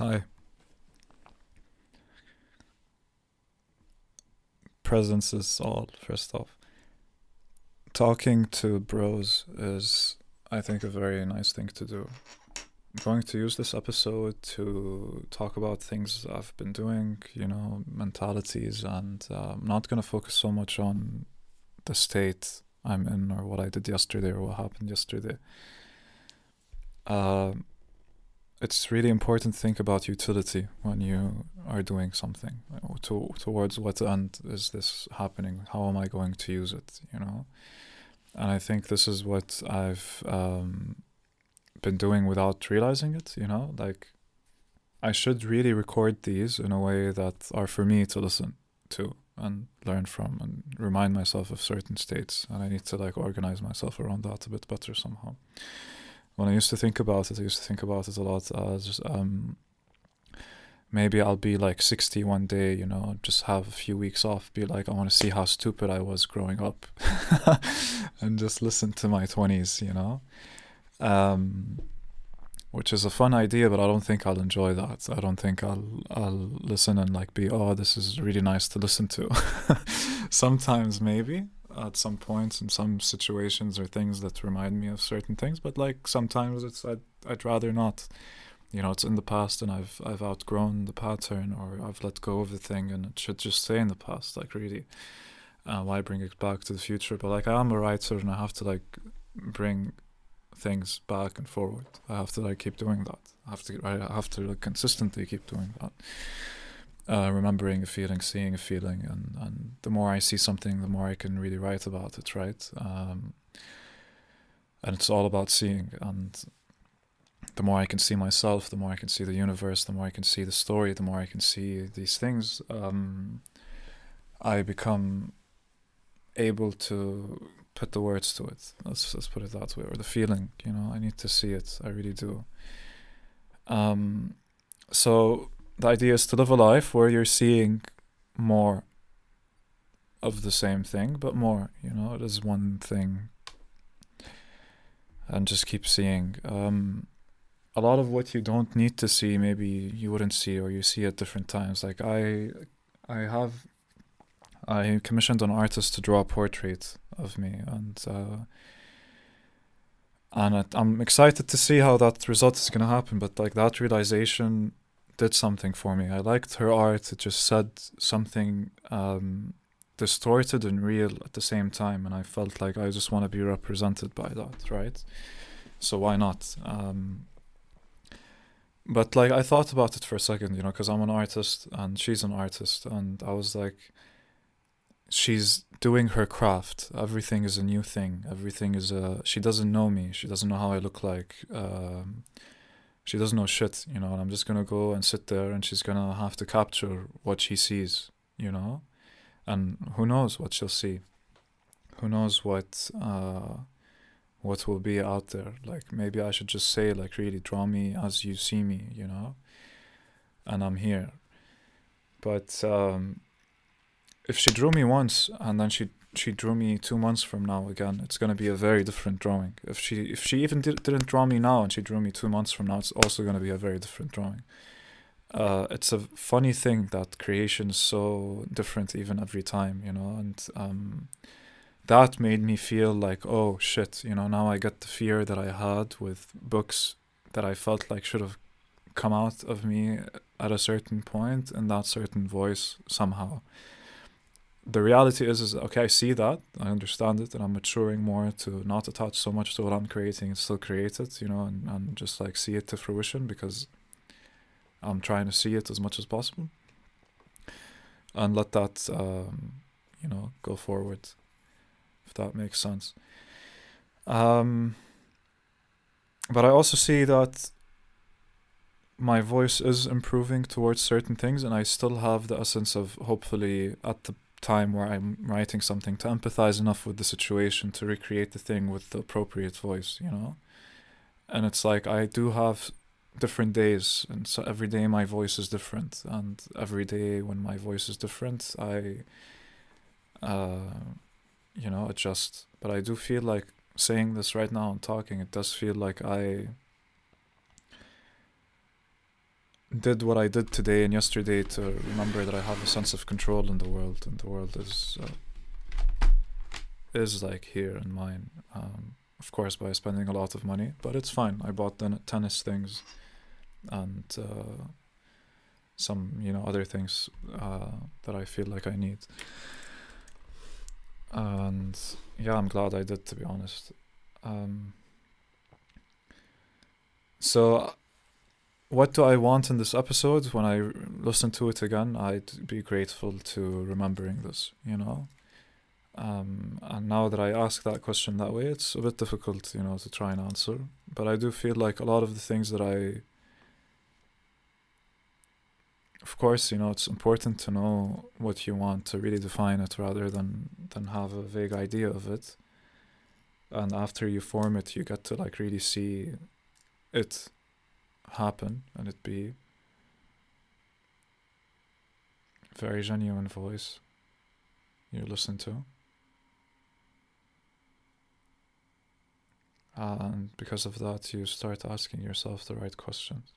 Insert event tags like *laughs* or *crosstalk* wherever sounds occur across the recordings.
Hi. Presence is all, first off. Talking to bros is, I think, a very nice thing to do. I'm going to use this episode to talk about things I've been doing, you know, mentalities, and uh, I'm not going to focus so much on the state I'm in or what I did yesterday or what happened yesterday. Uh, it's really important to think about utility when you are doing something. To, towards what end is this happening? How am I going to use it? You know, and I think this is what I've um, been doing without realizing it. You know, like I should really record these in a way that are for me to listen to and learn from and remind myself of certain states. And I need to like organize myself around that a bit better somehow when I used to think about it, I used to think about it a lot as um, maybe I'll be like 60 one day, you know, just have a few weeks off, be like, I want to see how stupid I was growing up *laughs* and just listen to my 20s, you know. Um, which is a fun idea, but I don't think I'll enjoy that. I don't think I'll I'll listen and like be oh this is really nice to listen to. *laughs* Sometimes maybe, at some points in some situations or things that remind me of certain things but like sometimes it's I'd, I'd rather not. You know it's in the past and I've I've outgrown the pattern or I've let go of the thing and it should just stay in the past like really. Uh, why bring it back to the future? But like I am a writer and I have to like bring things back and forward. I have to like keep doing that. I have to I have to like consistently keep doing that uh, remembering a feeling, seeing a feeling, and, and the more I see something, the more I can really write about it, right? Um, and it's all about seeing, and the more I can see myself, the more I can see the universe, the more I can see the story, the more I can see these things, um, I become able to put the words to it. Let's let's put it that way, or the feeling. You know, I need to see it. I really do. Um, so the idea is to live a life where you're seeing more of the same thing, but more, you know, it is one thing. And just keep seeing. Um, a lot of what you don't need to see, maybe you wouldn't see, or you see at different times. Like I, I have, I commissioned an artist to draw a portrait of me, and uh, and I'm excited to see how that result is gonna happen. But like that realization did something for me. I liked her art. It just said something um, distorted and real at the same time, and I felt like I just want to be represented by that, right? So why not? Um, but like I thought about it for a second, you know, because I'm an artist and she's an artist, and I was like, she's doing her craft. Everything is a new thing. Everything is a. She doesn't know me. She doesn't know how I look like. Um, she doesn't know shit, you know, and I'm just gonna go and sit there and she's gonna have to capture what she sees, you know? And who knows what she'll see? Who knows what uh what will be out there? Like maybe I should just say like really draw me as you see me, you know? And I'm here. But um if she drew me once and then she she drew me two months from now again, it's gonna be a very different drawing. If she if she even did, didn't draw me now and she drew me two months from now, it's also gonna be a very different drawing. Uh, it's a funny thing that creation is so different even every time, you know, and um, that made me feel like, oh shit, you know, now I get the fear that I had with books that I felt like should have come out of me at a certain point in that certain voice somehow the reality is is okay i see that i understand it and i'm maturing more to not attach so much to what i'm creating and still create it you know and, and just like see it to fruition because i'm trying to see it as much as possible. And let that um, you know go forward if that makes sense. Um, but i also see that my voice is improving towards certain things and i still have the essence of hopefully at the time where I'm writing something to empathize enough with the situation to recreate the thing with the appropriate voice, you know? And it's like I do have different days, and so every day my voice is different, and every day when my voice is different, I, uh, you know, adjust. But I do feel like saying this right now and talking, it does feel like I did what I did today and yesterday to remember that I have a sense of control in the world, and the world is uh, is like here in mine. Um, of course, by spending a lot of money, but it's fine. I bought ten- tennis things, and uh, some you know other things uh, that I feel like I need. And yeah, I'm glad I did to be honest. Um, so what do I want in this episode? When I listen to it again, I'd be grateful to remembering this, you know? Um, and now that I ask that question that way, it's a bit difficult, you know, to try and answer. But I do feel like a lot of the things that I. Of course, you know, it's important to know what you want to really define it rather than, than have a vague idea of it. And after you form it, you get to like really see it happen and it be very genuine voice you listen to. And because of that, you start asking yourself the right questions.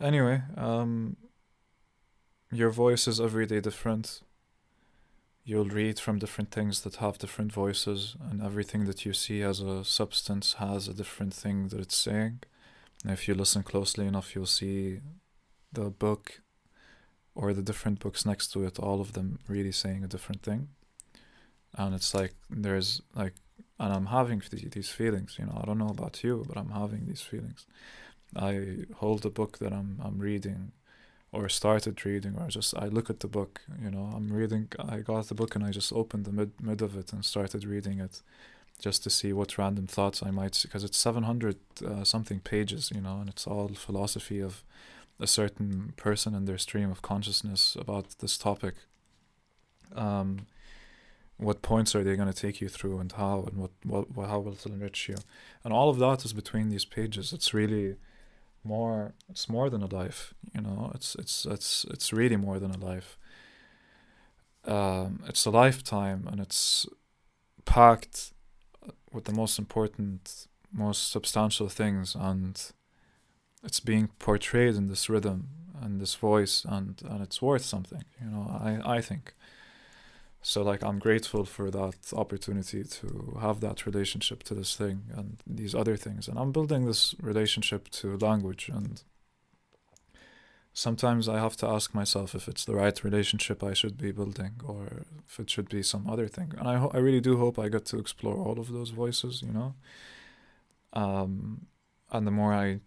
Anyway, um, your voice is every day different you'll read from different things that have different voices, and everything that you see as a substance has a different thing that it's saying. And if you listen closely enough, you'll see the book or the different books next to it, all of them really saying a different thing. And it's like there's like, and I'm having these feelings, you know. I don't know about you, but I'm having these feelings. I hold the book that I'm I'm reading or started reading or just I look at the book you know I'm reading I got the book and I just opened the mid mid of it and started reading it just to see what random thoughts I might see. because it's 700 uh, something pages you know and it's all philosophy of a certain person and their stream of consciousness about this topic um what points are they going to take you through and how and what, what how will it enrich you and all of that is between these pages it's really more it's more than a life you know? It's it's it's it's really more than a life. Um, it's a lifetime and it's packed with the most important most substantial things and it's being portrayed in this rhythm and this voice and and it's worth something you know i i think so like i'm grateful for that opportunity to have that relationship to this thing and these other things. And i'm building this relationship to language. And sometimes i have to ask myself if it's the right relationship i should be building or if it should be some other thing. And i ho- i really do hope i get to explore all of those voices you know? Um and the more i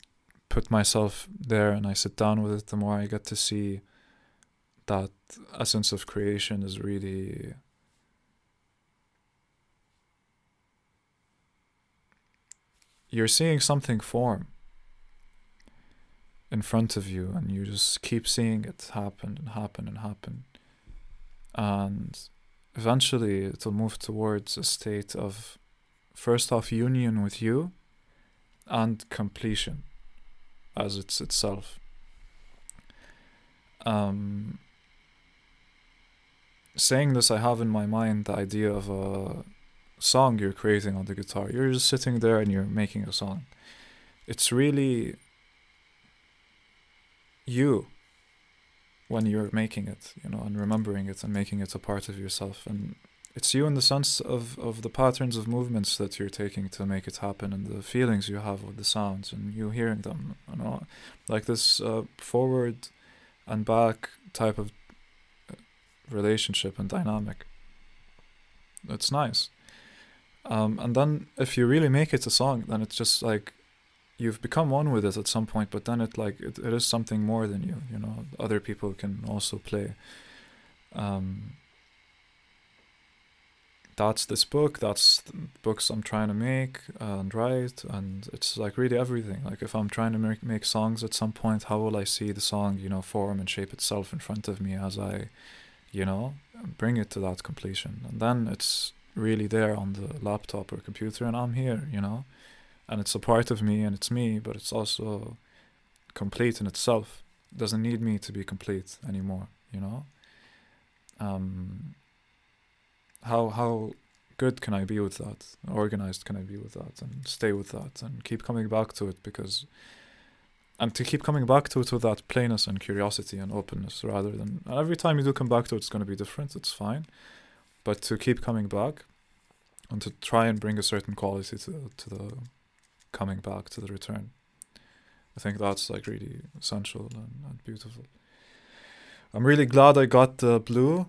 put myself there and i sit down with it the more i get to see that essence of creation is really you're seeing something form in front of you and you just keep seeing it happen and happen and happen. And eventually it'll move towards a state of first off union with you and completion as it's itself. Um, saying this, I have in my mind the idea of a song you're creating on the guitar. You're just sitting there and you're making a song. It's really you when you're making it, you know, and remembering it and making it a part of yourself. And it's you in the sense of, of the patterns of movements that you're taking to make it happen and the feelings you have with the sounds and you hearing them, you know, like this uh, forward and back type of relationship and dynamic. It's nice. Um, and then if you really make it a song, then it's just like you've become one with it at some point, but then it like it, it is something more than you. You know, other people can also play. Um, that's this book. That's books I'm trying to make and write, and it's like really everything. Like if I'm trying to make make songs at some point, how will I see the song, you know, form and shape itself in front of me as I you know, bring it to that completion. And then it's really there on the laptop or computer, and I'm here, you know, and it's a part of me and it's me, but it's also complete in itself. It doesn't need me to be complete anymore, you know. Um, how how good can I be with that? Organized can I be with that? And stay with that and keep coming back to it because and to keep coming back to with that plainness and curiosity and openness rather than every time you do come back to it it's going to be different it's fine. But to keep coming back and to try and bring a certain quality to to the coming back to the return i think that's like really essential and, and beautiful. I'm really glad i got the blue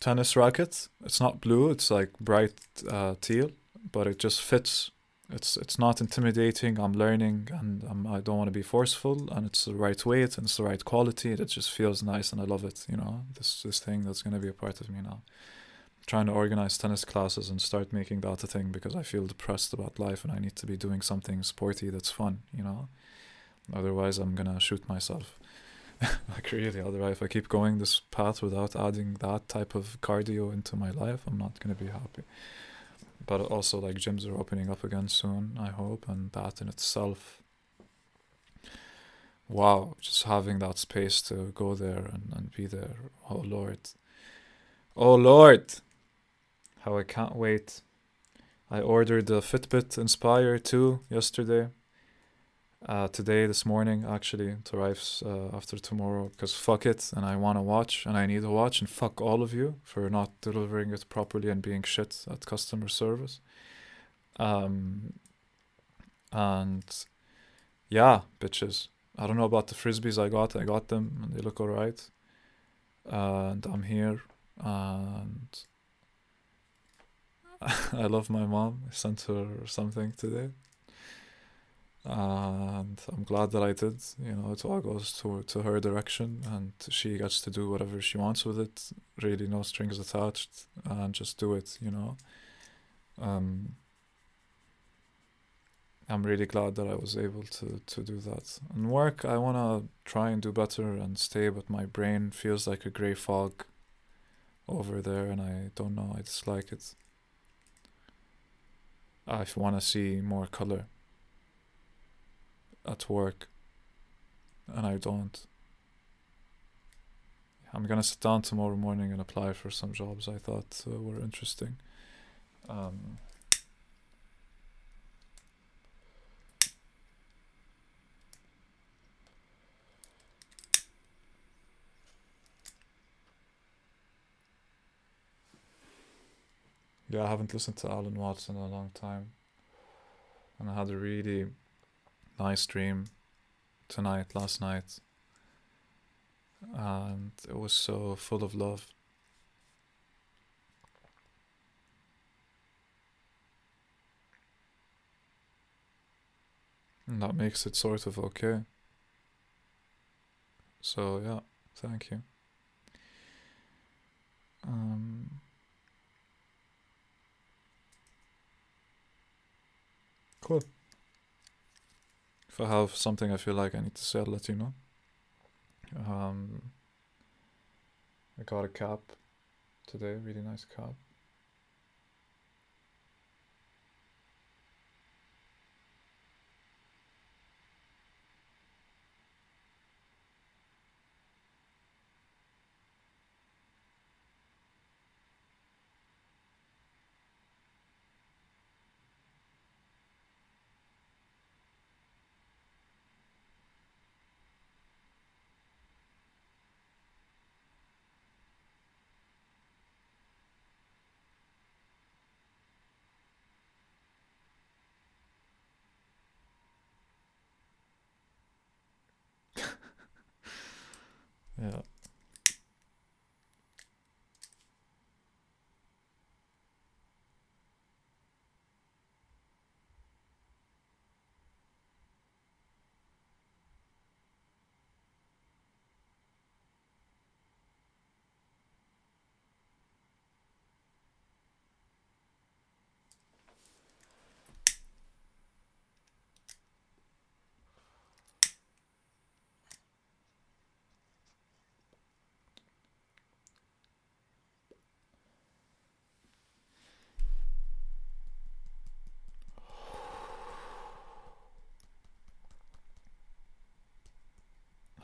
tennis racket. It's not blue it's like bright uh, teal but it just fits it's it's not intimidating. I'm learning, and I'm, I don't want to be forceful, and it's the right weight and it's the right quality. It just feels nice, and I love it. You know, this this thing that's gonna be a part of me now. Trying to organize tennis classes and start making that a thing because I feel depressed about life, and I need to be doing something sporty that's fun. You know, otherwise I'm gonna shoot myself. *laughs* like really, otherwise if I keep going this path without adding that type of cardio into my life, I'm not gonna be happy but also like gyms are opening up again soon i hope and that in itself wow just having that space to go there and, and be there. Oh lord. Oh lord! How i can't wait. I ordered the fitbit inspire 2 yesterday uh, today, this morning, actually, it arrives uh, after tomorrow because fuck it, and I want to watch and I need to watch, and fuck all of you for not delivering it properly and being shit at customer service. Um, and yeah, bitches. I don't know about the frisbees I got. I got them and they look alright. and I'm here and *laughs* I love my mom. I sent her something today and I'm glad that I did. You know, it all goes to to her direction, and she gets to do whatever she wants with it. Really, no strings attached, and just do it. You know. Um, I'm really glad that I was able to to do that. And work, I wanna try and do better and stay, but my brain feels like a gray fog over there, and I don't know. I dislike it. I want to see more color at work and I don't. I'm gonna sit down tomorrow morning and apply for some jobs I thought uh, were interesting. Um, yeah, I haven't listened to Alan Watts in a long time, and I had a really nice dream tonight, last night. And it was so full of love. And that makes it sort of okay. So, yeah, thank you. Um, cool. If I have something I feel like I need to say, I'll let you know. Um, I got a cap today, really nice cap. Yeah.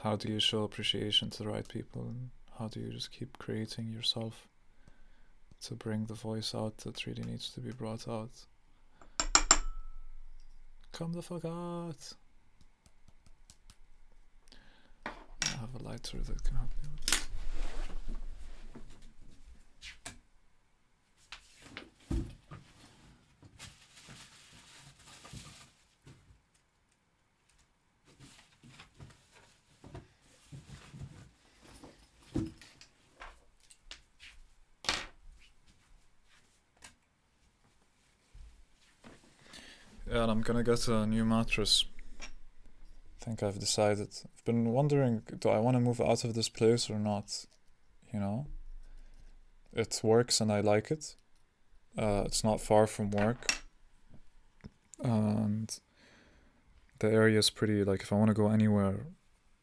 How do you show appreciation to the right people and how do you just keep creating yourself to bring the voice out that really needs to be brought out. Come the fuck out. I have a lighter that can help me Yeah, and I'm gonna get a new mattress. I think I've decided. I've been wondering do I want to move out of this place or not? You know? It works and I like it. Uh, it's not far from work. And the area is pretty, like, if I want to go anywhere,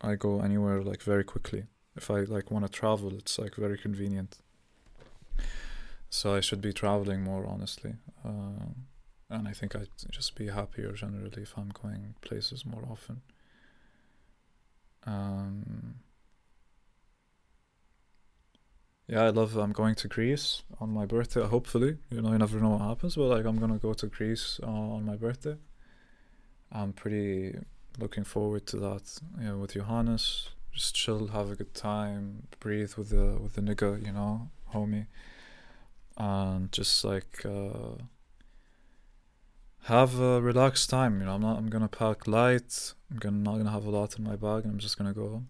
I go anywhere, like, very quickly. If I, like, want to travel, it's, like, very convenient. So I should be traveling more, honestly. Uh, and I think I'd just be happier generally if I'm going places more often. Um, yeah, I love. I'm going to Greece on my birthday. Hopefully, you know, you never know what happens, but like I'm gonna go to Greece uh, on my birthday. I'm pretty looking forward to that. You know, with Johannes, just chill, have a good time, breathe with the with the nigga, you know, homie, and just like. Uh, have a relaxed time. You know, I'm not. I'm gonna pack light. I'm gonna not gonna have a lot in my bag. I'm just gonna go, home.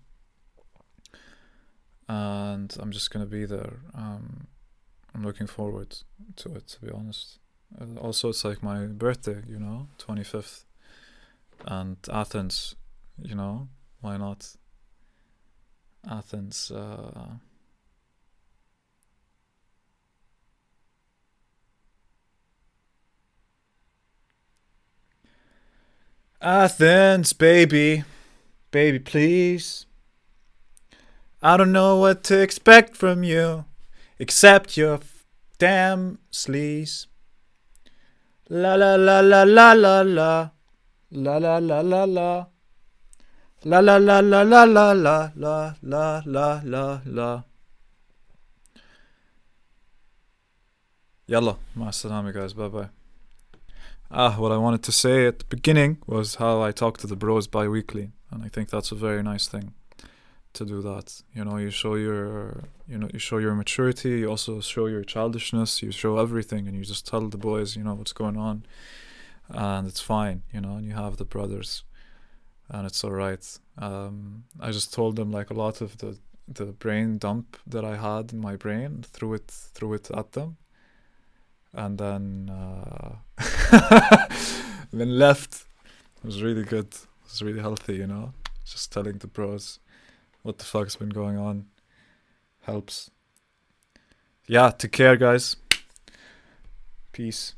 and I'm just gonna be there. Um, I'm looking forward to it. To be honest. Uh, also, it's like my birthday. You know, twenty fifth, and Athens. You know, why not? Athens. Uh, Athens, baby. Baby, please. I don't know what to expect from you, except your f- damn sleaze. La la la la la la la. La la la la la. La la la la la la la la la la la la. Yalla, مع السلامة guys, bye bye. Ah, what I wanted to say at the beginning was how I talk to the bros bi weekly, and I think that's a very nice thing to do that. You know, you show your you know, you show your maturity, you also show your childishness, you show everything and you just tell the boys, you know, what's going on. And it's fine, you know, and you have the brothers and it's alright. Um I just told them like a lot of the the brain dump that I had in my brain, threw it threw it at them and then uh, *laughs* then left. It was really good. It was really healthy, you know. Just telling the bros what the fuck's been going on helps. Yeah, take care, guys. Peace.